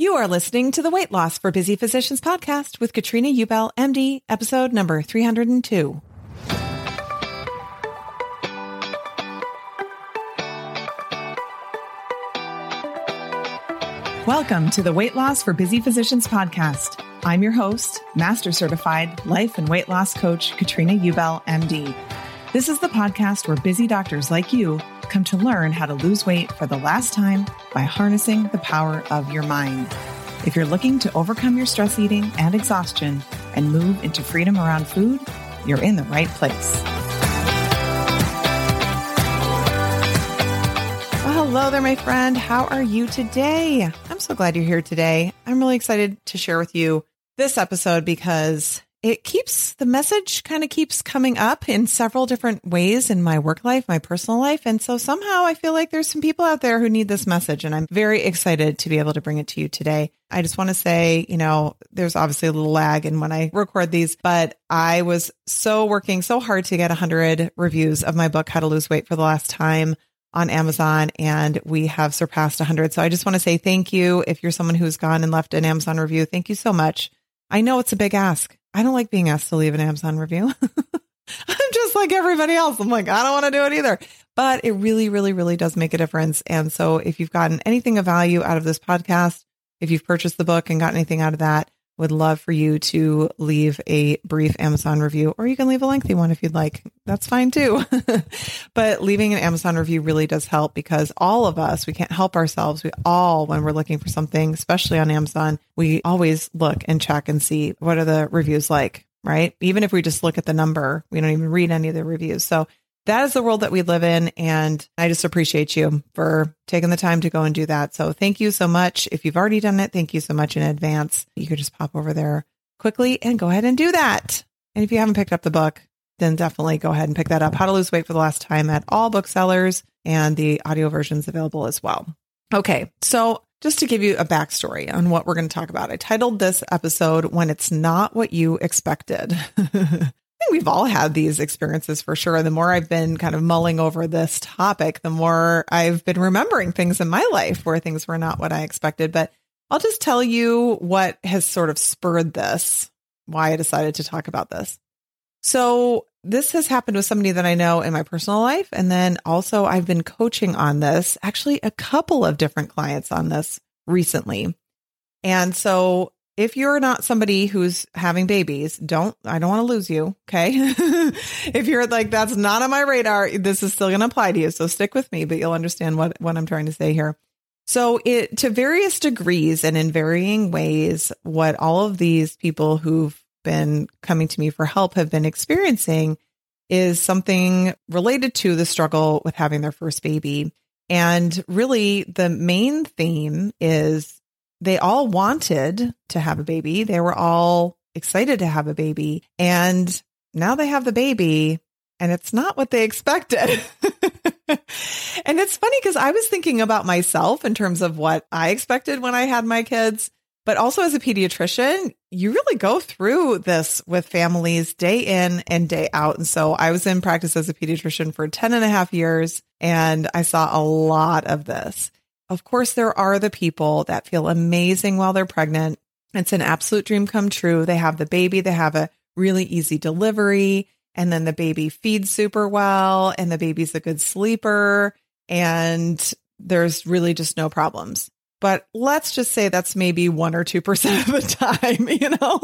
You are listening to the Weight Loss for Busy Physicians podcast with Katrina Ubel, MD, episode number 302. Welcome to the Weight Loss for Busy Physicians podcast. I'm your host, Master Certified Life and Weight Loss Coach Katrina Ubel, MD. This is the podcast where busy doctors like you come to learn how to lose weight for the last time by harnessing the power of your mind. If you're looking to overcome your stress eating and exhaustion and move into freedom around food, you're in the right place. Well, hello there, my friend. How are you today? I'm so glad you're here today. I'm really excited to share with you this episode because it keeps the message kind of keeps coming up in several different ways in my work life, my personal life. And so somehow I feel like there's some people out there who need this message. And I'm very excited to be able to bring it to you today. I just want to say, you know, there's obviously a little lag in when I record these, but I was so working so hard to get 100 reviews of my book, How to Lose Weight for the Last Time on Amazon and we have surpassed 100. So I just want to say thank you. If you're someone who's gone and left an Amazon review, thank you so much. I know it's a big ask. I don't like being asked to leave an Amazon review. I'm just like everybody else. I'm like, I don't want to do it either. But it really, really, really does make a difference. And so if you've gotten anything of value out of this podcast, if you've purchased the book and got anything out of that, would love for you to leave a brief Amazon review, or you can leave a lengthy one if you'd like. That's fine too. but leaving an Amazon review really does help because all of us, we can't help ourselves. We all, when we're looking for something, especially on Amazon, we always look and check and see what are the reviews like, right? Even if we just look at the number, we don't even read any of the reviews. So that is the world that we live in. And I just appreciate you for taking the time to go and do that. So thank you so much. If you've already done it, thank you so much in advance. You could just pop over there quickly and go ahead and do that. And if you haven't picked up the book, then definitely go ahead and pick that up. How to Lose Weight for the Last Time at all booksellers and the audio versions available as well. Okay. So just to give you a backstory on what we're going to talk about, I titled this episode When It's Not What You Expected. think we've all had these experiences for sure. The more I've been kind of mulling over this topic, the more I've been remembering things in my life where things were not what I expected. But I'll just tell you what has sort of spurred this, why I decided to talk about this. So, this has happened with somebody that I know in my personal life. And then also, I've been coaching on this, actually, a couple of different clients on this recently. And so if you're not somebody who's having babies, don't, I don't want to lose you. Okay. if you're like, that's not on my radar, this is still going to apply to you. So stick with me, but you'll understand what, what I'm trying to say here. So it, to various degrees and in varying ways, what all of these people who've been coming to me for help have been experiencing is something related to the struggle with having their first baby. And really, the main theme is they all wanted to have a baby. They were all excited to have a baby. And now they have the baby, and it's not what they expected. and it's funny because I was thinking about myself in terms of what I expected when I had my kids. But also as a pediatrician, you really go through this with families day in and day out. And so I was in practice as a pediatrician for 10 and a half years, and I saw a lot of this. Of course, there are the people that feel amazing while they're pregnant. It's an absolute dream come true. They have the baby, they have a really easy delivery, and then the baby feeds super well, and the baby's a good sleeper, and there's really just no problems but let's just say that's maybe one or 2% of the time, you know?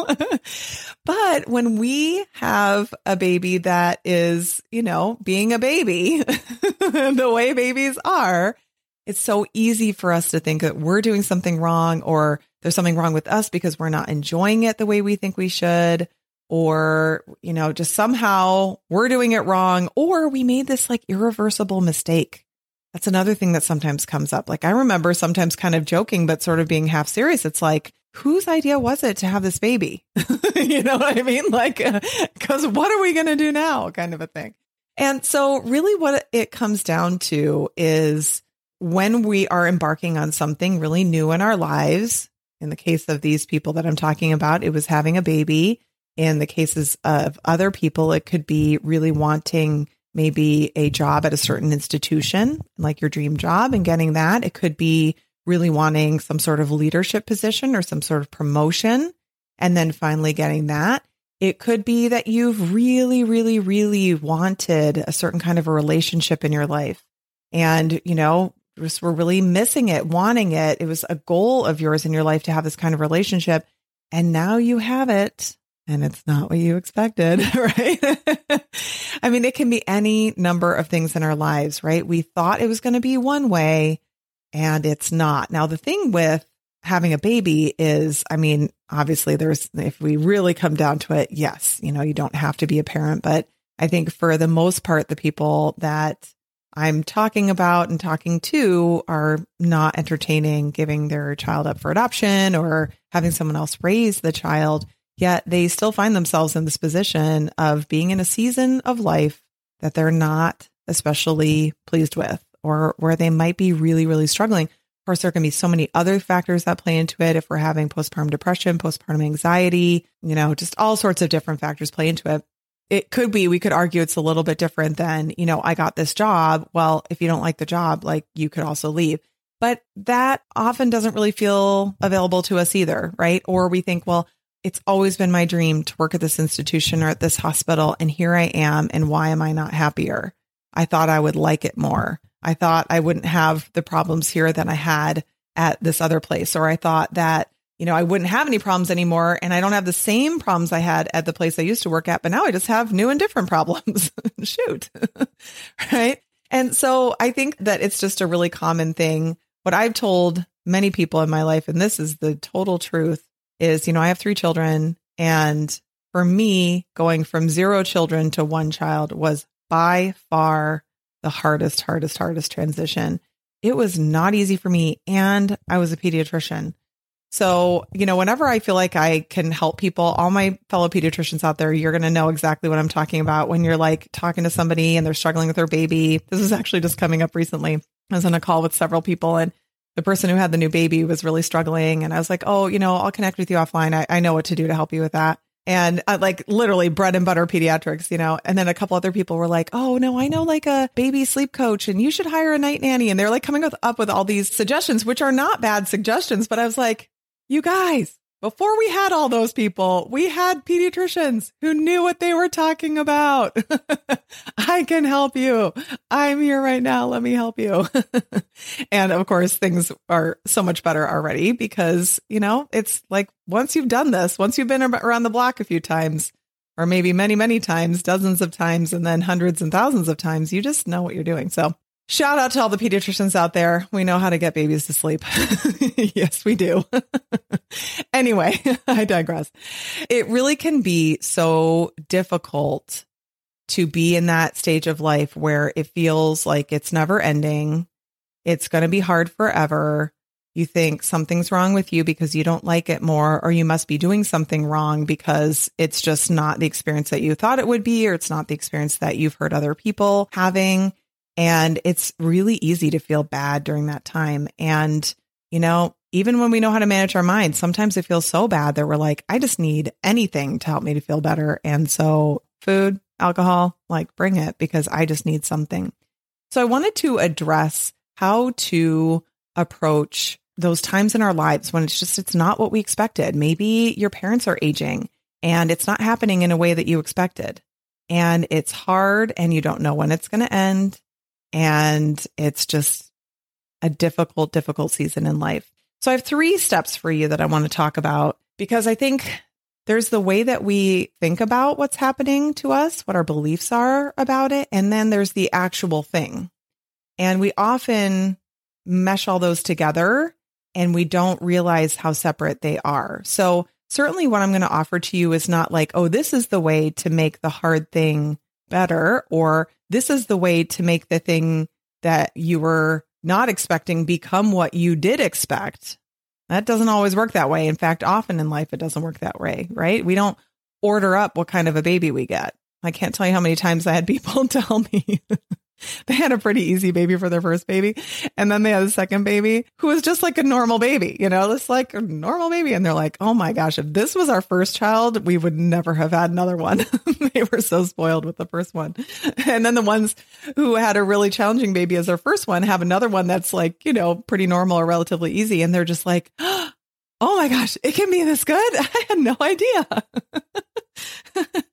but when we have a baby that is, you know, being a baby, the way babies are, it's so easy for us to think that we're doing something wrong or there's something wrong with us because we're not enjoying it the way we think we should. Or, you know, just somehow we're doing it wrong, or we made this like irreversible mistake that's another thing that sometimes comes up. Like I remember sometimes kind of joking, but sort of being half serious. It's like, whose idea was it to have this baby? you know what I mean? Like, because what are we going to do now? Kind of a thing. And so, really, what it comes down to is when we are embarking on something really new in our lives. In the case of these people that I'm talking about, it was having a baby. In the cases of other people, it could be really wanting maybe a job at a certain institution, like your dream job, and getting that. It could be really wanting some sort of leadership position or some sort of promotion, and then finally getting that. It could be that you've really, really, really wanted a certain kind of a relationship in your life. And, you know, just were really missing it, wanting it. It was a goal of yours in your life to have this kind of relationship. And now you have it and it's not what you expected, right? I mean, it can be any number of things in our lives, right? We thought it was going to be one way and it's not. Now, the thing with having a baby is, I mean, obviously there's, if we really come down to it, yes, you know, you don't have to be a parent, but I think for the most part, the people that I'm talking about and talking to are not entertaining giving their child up for adoption or having someone else raise the child Yet they still find themselves in this position of being in a season of life that they're not especially pleased with or where they might be really, really struggling. Of course, there can be so many other factors that play into it. If we're having postpartum depression, postpartum anxiety, you know, just all sorts of different factors play into it. It could be, we could argue it's a little bit different than, you know, I got this job. Well, if you don't like the job, like you could also leave. But that often doesn't really feel available to us either, right? Or we think, well, it's always been my dream to work at this institution or at this hospital. And here I am. And why am I not happier? I thought I would like it more. I thought I wouldn't have the problems here that I had at this other place. Or I thought that, you know, I wouldn't have any problems anymore. And I don't have the same problems I had at the place I used to work at, but now I just have new and different problems. Shoot. right. And so I think that it's just a really common thing. What I've told many people in my life, and this is the total truth, is, you know, I have three children. And for me, going from zero children to one child was by far the hardest, hardest, hardest transition. It was not easy for me. And I was a pediatrician. So, you know, whenever I feel like I can help people, all my fellow pediatricians out there, you're going to know exactly what I'm talking about when you're like talking to somebody and they're struggling with their baby. This is actually just coming up recently. I was on a call with several people and the person who had the new baby was really struggling. And I was like, oh, you know, I'll connect with you offline. I, I know what to do to help you with that. And like literally bread and butter pediatrics, you know. And then a couple other people were like, oh, no, I know like a baby sleep coach and you should hire a night nanny. And they're like coming up with all these suggestions, which are not bad suggestions. But I was like, you guys, before we had all those people, we had pediatricians who knew what they were talking about. I can help you. I'm here right now. Let me help you. and of course, things are so much better already because, you know, it's like once you've done this, once you've been around the block a few times, or maybe many, many times, dozens of times, and then hundreds and thousands of times, you just know what you're doing. So Shout out to all the pediatricians out there. We know how to get babies to sleep. yes, we do. anyway, I digress. It really can be so difficult to be in that stage of life where it feels like it's never ending. It's going to be hard forever. You think something's wrong with you because you don't like it more, or you must be doing something wrong because it's just not the experience that you thought it would be, or it's not the experience that you've heard other people having. And it's really easy to feel bad during that time. And, you know, even when we know how to manage our minds, sometimes it feels so bad that we're like, I just need anything to help me to feel better. And so, food, alcohol, like bring it because I just need something. So, I wanted to address how to approach those times in our lives when it's just, it's not what we expected. Maybe your parents are aging and it's not happening in a way that you expected. And it's hard and you don't know when it's going to end. And it's just a difficult, difficult season in life. So I have three steps for you that I want to talk about because I think there's the way that we think about what's happening to us, what our beliefs are about it, and then there's the actual thing. And we often mesh all those together and we don't realize how separate they are. So, certainly, what I'm going to offer to you is not like, oh, this is the way to make the hard thing better, or this is the way to make the thing that you were not expecting become what you did expect. That doesn't always work that way. In fact, often in life, it doesn't work that way, right? We don't order up what kind of a baby we get. I can't tell you how many times I had people tell me they had a pretty easy baby for their first baby. And then they had a second baby who was just like a normal baby, you know, just like a normal baby. And they're like, oh my gosh, if this was our first child, we would never have had another one. they were so spoiled with the first one. And then the ones who had a really challenging baby as their first one have another one that's like, you know, pretty normal or relatively easy. And they're just like, oh my gosh, it can be this good. I had no idea.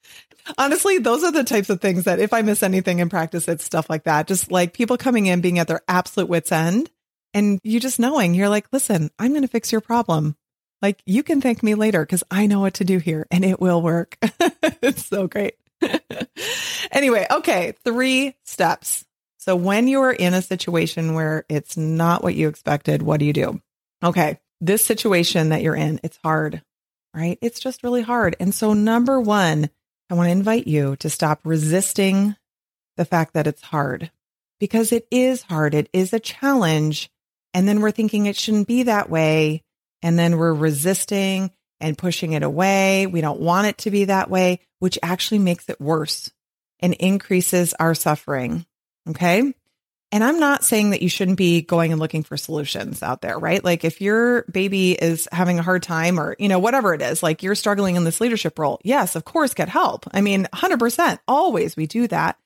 Honestly, those are the types of things that if I miss anything in practice, it's stuff like that. Just like people coming in being at their absolute wits end and you just knowing you're like, listen, I'm going to fix your problem. Like you can thank me later because I know what to do here and it will work. it's so great. anyway, okay, three steps. So when you are in a situation where it's not what you expected, what do you do? Okay, this situation that you're in, it's hard, right? It's just really hard. And so, number one, I want to invite you to stop resisting the fact that it's hard because it is hard. It is a challenge. And then we're thinking it shouldn't be that way. And then we're resisting and pushing it away. We don't want it to be that way, which actually makes it worse and increases our suffering. Okay. And I'm not saying that you shouldn't be going and looking for solutions out there, right? Like if your baby is having a hard time or, you know, whatever it is, like you're struggling in this leadership role, yes, of course, get help. I mean, 100%, always we do that.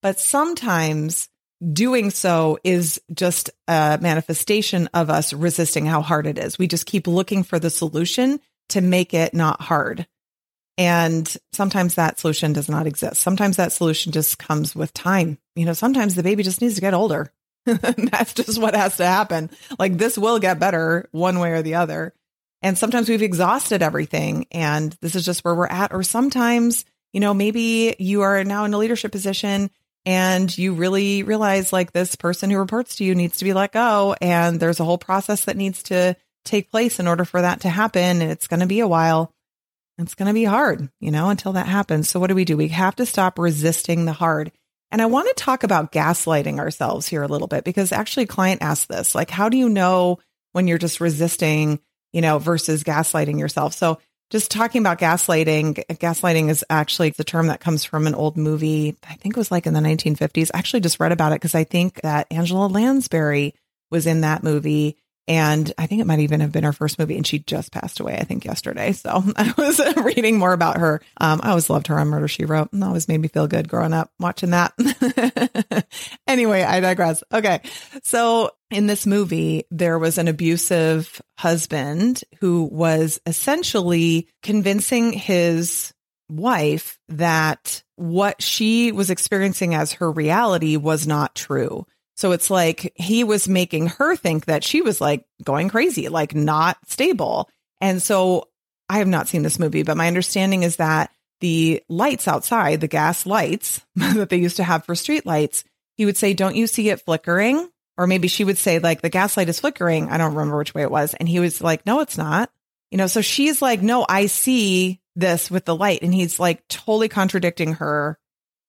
But sometimes doing so is just a manifestation of us resisting how hard it is. We just keep looking for the solution to make it not hard. And sometimes that solution does not exist. Sometimes that solution just comes with time. You know, sometimes the baby just needs to get older. That's just what has to happen. Like this will get better one way or the other. And sometimes we've exhausted everything and this is just where we're at. Or sometimes, you know, maybe you are now in a leadership position and you really realize like this person who reports to you needs to be let go. And there's a whole process that needs to take place in order for that to happen. And it's going to be a while it's going to be hard, you know, until that happens. So, what do we do? We have to stop resisting the hard. And I want to talk about gaslighting ourselves here a little bit because actually, a client asked this like, how do you know when you're just resisting, you know, versus gaslighting yourself? So, just talking about gaslighting, gaslighting is actually the term that comes from an old movie. I think it was like in the 1950s. I actually just read about it because I think that Angela Lansbury was in that movie and I think it might even have been her first movie. And she just passed away, I think, yesterday. So I was reading more about her. Um, I always loved her on Murder She Wrote. And always made me feel good growing up watching that. anyway, I digress. Okay. So in this movie, there was an abusive husband who was essentially convincing his wife that what she was experiencing as her reality was not true. So it's like he was making her think that she was like going crazy, like not stable. And so I have not seen this movie, but my understanding is that the lights outside, the gas lights that they used to have for street lights, he would say, Don't you see it flickering? Or maybe she would say, like, the gas light is flickering. I don't remember which way it was. And he was like, No, it's not. You know, so she's like, No, I see this with the light. And he's like totally contradicting her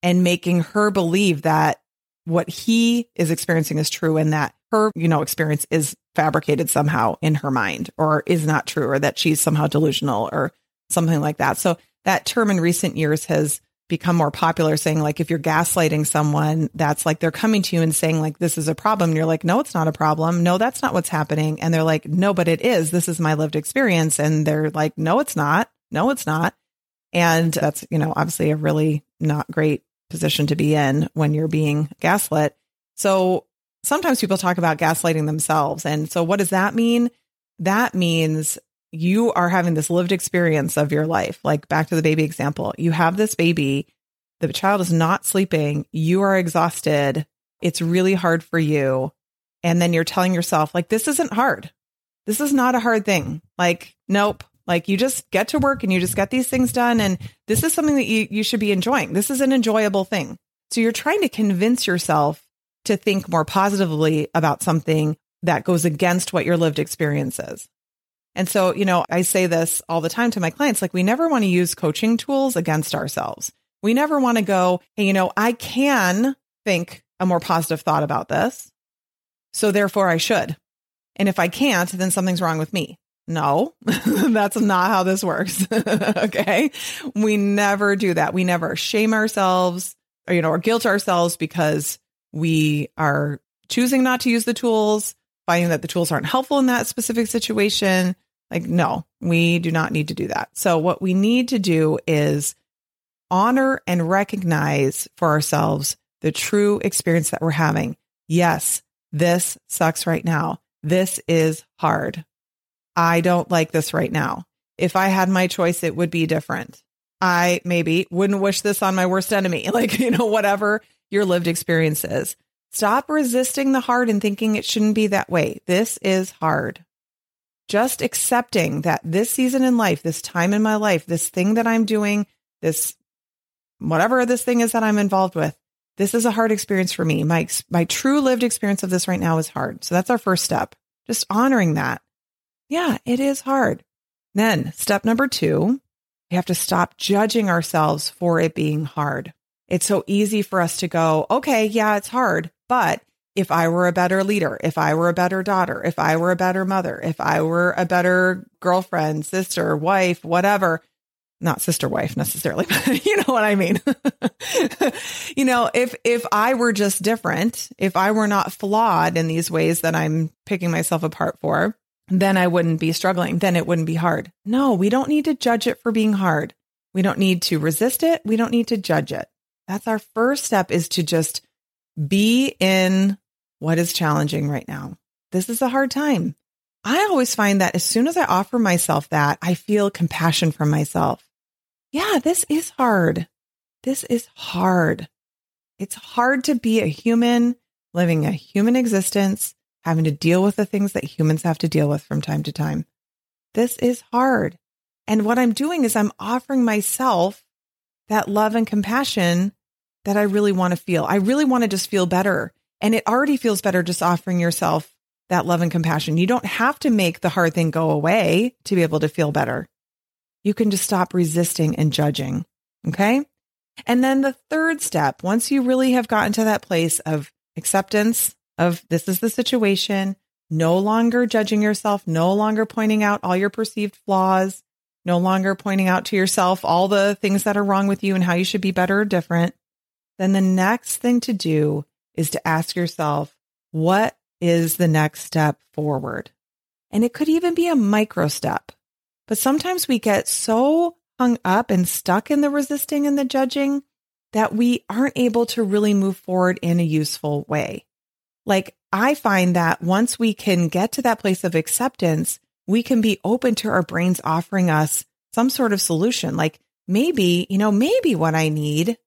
and making her believe that what he is experiencing is true and that her, you know, experience is fabricated somehow in her mind or is not true or that she's somehow delusional or something like that. So that term in recent years has become more popular saying like if you're gaslighting someone that's like they're coming to you and saying like this is a problem. And you're like no it's not a problem. No that's not what's happening. And they're like no but it is. This is my lived experience. And they're like no it's not. No it's not. And that's you know obviously a really not great position to be in when you're being gaslit so sometimes people talk about gaslighting themselves and so what does that mean that means you are having this lived experience of your life. Like back to the baby example, you have this baby, the child is not sleeping, you are exhausted, it's really hard for you. And then you're telling yourself, like, this isn't hard. This is not a hard thing. Like, nope. Like, you just get to work and you just get these things done. And this is something that you, you should be enjoying. This is an enjoyable thing. So you're trying to convince yourself to think more positively about something that goes against what your lived experience is. And so, you know, I say this all the time to my clients like, we never want to use coaching tools against ourselves. We never want to go, hey, you know, I can think a more positive thought about this. So therefore, I should. And if I can't, then something's wrong with me. No, that's not how this works. okay. We never do that. We never shame ourselves or, you know, or guilt ourselves because we are choosing not to use the tools finding that the tools aren't helpful in that specific situation. Like, no, we do not need to do that. So, what we need to do is honor and recognize for ourselves the true experience that we're having. Yes, this sucks right now. This is hard. I don't like this right now. If I had my choice, it would be different. I maybe wouldn't wish this on my worst enemy, like, you know, whatever your lived experience is. Stop resisting the hard and thinking it shouldn't be that way. This is hard. Just accepting that this season in life, this time in my life, this thing that I'm doing, this whatever this thing is that I'm involved with, this is a hard experience for me. My my true lived experience of this right now is hard. So that's our first step. Just honoring that. Yeah, it is hard. Then, step number 2, we have to stop judging ourselves for it being hard. It's so easy for us to go, okay, yeah, it's hard, but if I were a better leader, if I were a better daughter, if I were a better mother, if I were a better girlfriend, sister, wife, whatever, not sister wife necessarily, but you know what I mean. you know, if if I were just different, if I were not flawed in these ways that I'm picking myself apart for, then I wouldn't be struggling. Then it wouldn't be hard. No, we don't need to judge it for being hard. We don't need to resist it. We don't need to judge it. That's our first step is to just be in what is challenging right now. This is a hard time. I always find that as soon as I offer myself that, I feel compassion from myself. Yeah, this is hard. This is hard. It's hard to be a human living a human existence, having to deal with the things that humans have to deal with from time to time. This is hard. And what I'm doing is I'm offering myself that love and compassion that I really want to feel. I really want to just feel better. And it already feels better just offering yourself that love and compassion. You don't have to make the hard thing go away to be able to feel better. You can just stop resisting and judging. Okay. And then the third step, once you really have gotten to that place of acceptance of this is the situation, no longer judging yourself, no longer pointing out all your perceived flaws, no longer pointing out to yourself all the things that are wrong with you and how you should be better or different then the next thing to do is to ask yourself, what is the next step forward? And it could even be a micro step. But sometimes we get so hung up and stuck in the resisting and the judging that we aren't able to really move forward in a useful way. Like I find that once we can get to that place of acceptance, we can be open to our brains offering us some sort of solution. Like maybe, you know, maybe what I need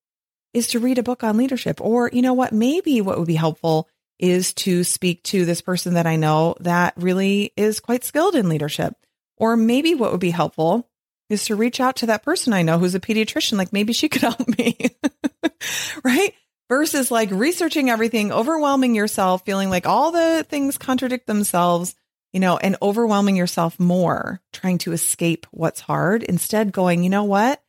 is to read a book on leadership. Or, you know what, maybe what would be helpful is to speak to this person that I know that really is quite skilled in leadership. Or maybe what would be helpful is to reach out to that person I know who's a pediatrician. Like maybe she could help me. right. Versus like researching everything, overwhelming yourself, feeling like all the things contradict themselves, you know, and overwhelming yourself more, trying to escape what's hard. Instead, going, you know what?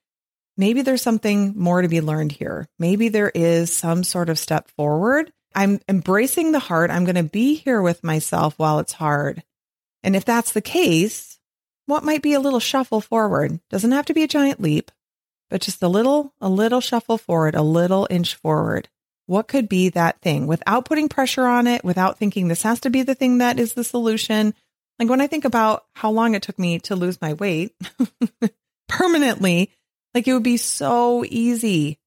maybe there's something more to be learned here. Maybe there is some sort of step forward. I'm embracing the hard. I'm going to be here with myself while it's hard. And if that's the case, what might be a little shuffle forward? Doesn't have to be a giant leap, but just a little, a little shuffle forward, a little inch forward. What could be that thing without putting pressure on it, without thinking this has to be the thing that is the solution? Like when I think about how long it took me to lose my weight permanently, like it would be so easy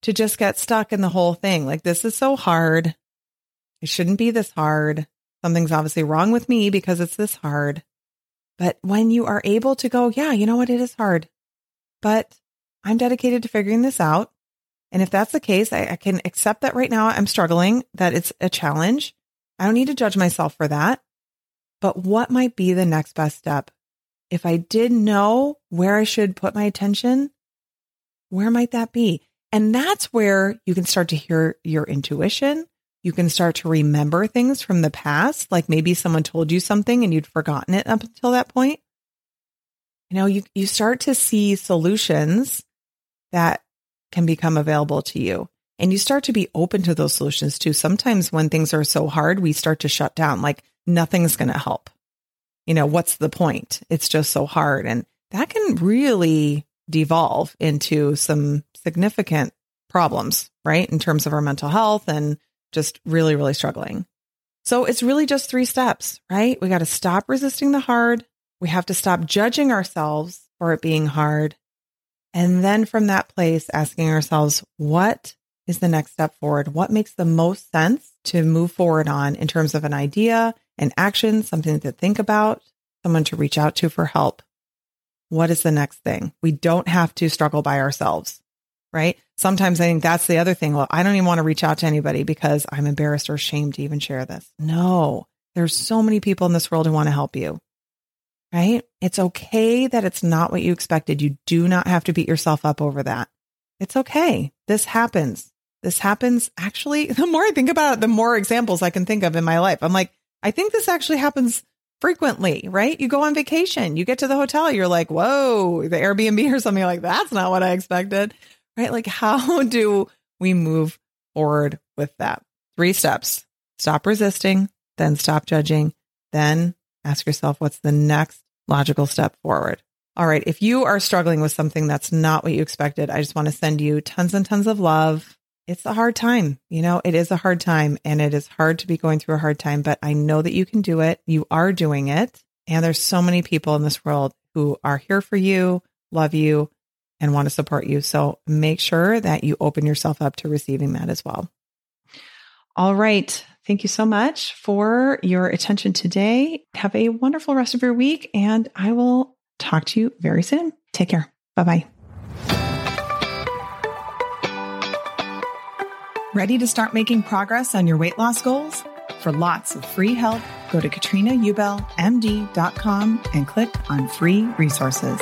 to just get stuck in the whole thing. Like, this is so hard. It shouldn't be this hard. Something's obviously wrong with me because it's this hard. But when you are able to go, yeah, you know what? It is hard, but I'm dedicated to figuring this out. And if that's the case, I, I can accept that right now I'm struggling, that it's a challenge. I don't need to judge myself for that. But what might be the next best step? If I did know where I should put my attention, where might that be? And that's where you can start to hear your intuition. You can start to remember things from the past, like maybe someone told you something and you'd forgotten it up until that point. You know, you, you start to see solutions that can become available to you. And you start to be open to those solutions too. Sometimes when things are so hard, we start to shut down, like nothing's going to help. You know, what's the point? It's just so hard. And that can really devolve into some significant problems, right? In terms of our mental health and just really, really struggling. So it's really just three steps, right? We got to stop resisting the hard. We have to stop judging ourselves for it being hard. And then from that place, asking ourselves, what is the next step forward? What makes the most sense to move forward on in terms of an idea, an action, something to think about, someone to reach out to for help? what is the next thing? We don't have to struggle by ourselves, right? Sometimes I think that's the other thing. Well, I don't even want to reach out to anybody because I'm embarrassed or ashamed to even share this. No, there's so many people in this world who want to help you, right? It's okay that it's not what you expected. You do not have to beat yourself up over that. It's okay. This happens. This happens actually. The more I think about it, the more examples I can think of in my life. I'm like, I think this actually happens frequently, right? You go on vacation, you get to the hotel, you're like, whoa, the Airbnb or something like that's not what I expected, right? Like, how do we move forward with that? Three steps stop resisting, then stop judging, then ask yourself, what's the next logical step forward? All right. If you are struggling with something that's not what you expected, I just want to send you tons and tons of love it's a hard time. You know, it is a hard time and it is hard to be going through a hard time, but I know that you can do it. You are doing it. And there's so many people in this world who are here for you, love you, and want to support you. So make sure that you open yourself up to receiving that as well. All right. Thank you so much for your attention today. Have a wonderful rest of your week, and I will talk to you very soon. Take care. Bye bye. Ready to start making progress on your weight loss goals? For lots of free help, go to katrinaubelmd.com and click on free resources.